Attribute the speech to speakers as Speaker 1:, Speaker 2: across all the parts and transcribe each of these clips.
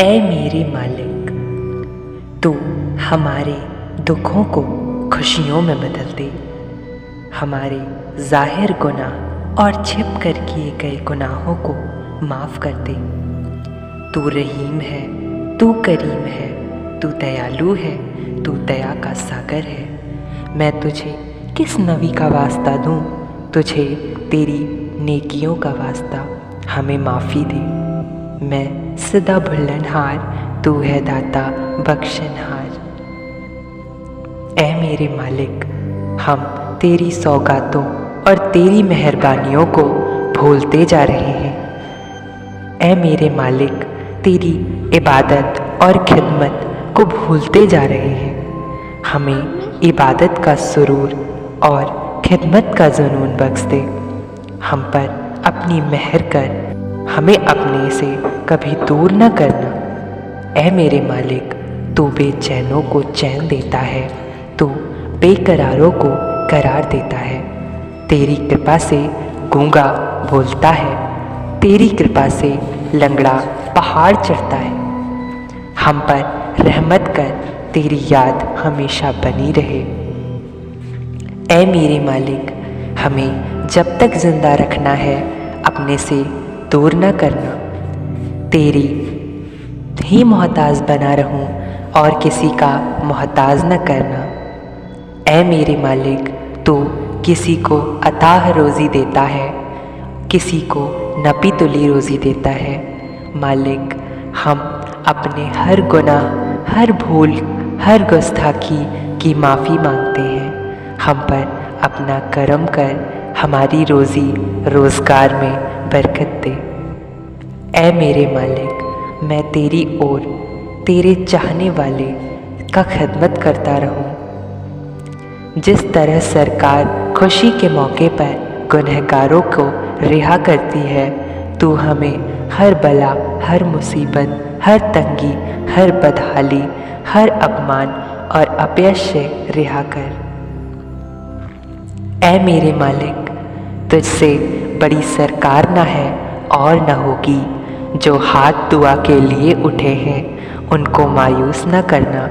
Speaker 1: ऐ मेरे मालिक, तू हमारे दुखों को खुशियों में बदल दे। हमारे ज़ाहिर गुनाह और छिप कर किए गए गुनाहों को माफ़ कर दे। तू रहीम है, तू करीम है, तू दयालु है, तू दया का सागर है। मैं तुझे किस नवी का वास्ता दूँ? तुझे तेरी नेकियों का वास्ता हमें माफ़ी दे। मैं सदा भुल्लनहार, तू है दाता, बख्शनहार। ऐ मेरे मालिक, हम तेरी सौगातों और तेरी मेहरबानियों को भूलते जा रहे हैं। ऐ मेरे मालिक, तेरी इबादत और खिदमत को भूलते जा रहे हैं। हमें इबादत का सुरूर और खिदमत का जुनून बख्श दे। हम पर अपनी मेहर कर हमें अपने से कभी दूर न करना। ऐ मेरे मालिक, तू बेचैनों को चैन देता है, तू बेकरारों को करार देता है। तेरी कृपा से गूँगा बोलता है, तेरी कृपा से लंगड़ा पहाड़ चढ़ता है। हम पर रहमत कर तेरी याद हमेशा बनी रहे। ऐ मेरे मालिक, हमें जब तक ज़िंदा रखना है, अपने से दूर न करना। तेरी ही मोहताज बना रहूँ और किसी का मोहताज न करना। ऐ मेरे मालिक, तू किसी को अताह रोज़ी देता है, किसी को नपी तुली रोज़ी देता है। मालिक, हम अपने हर गुनाह, हर भूल, हर गुस्ताखी की माफ़ी मांगते हैं। हम पर अपना करम कर हमारी रोज़ी रोज़गार में बरकत दे। ऐ मेरे मालिक, मैं तेरी ओर, तेरे चाहने वाले का खदमत करता रहूँ। जिस तरह सरकार खुशी के मौके पर गुनहगारों को रिहा करती है, तू हमें हर बला, हर मुसीबत, हर तंगी, हर बदहाली, हर अपमान और अपयश से रिहा कर। ऐ मेरे मालिक तुझसे बड़ी सरकार न है और न होगी। जो हाथ दुआ के लिए उठे हैं, उनको मायूस न करना।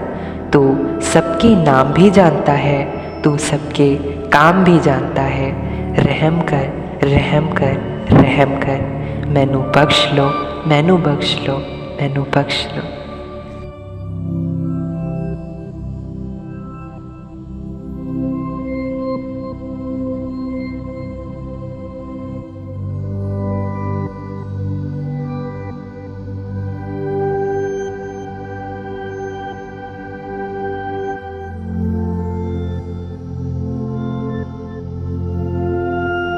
Speaker 1: तो सबके नाम भी जानता है, तू सबके काम भी जानता है। रहम कर रहम कर रहम कर। मैनू बख्श लो, मैनू बख्श लो, मैनू बख्श लो।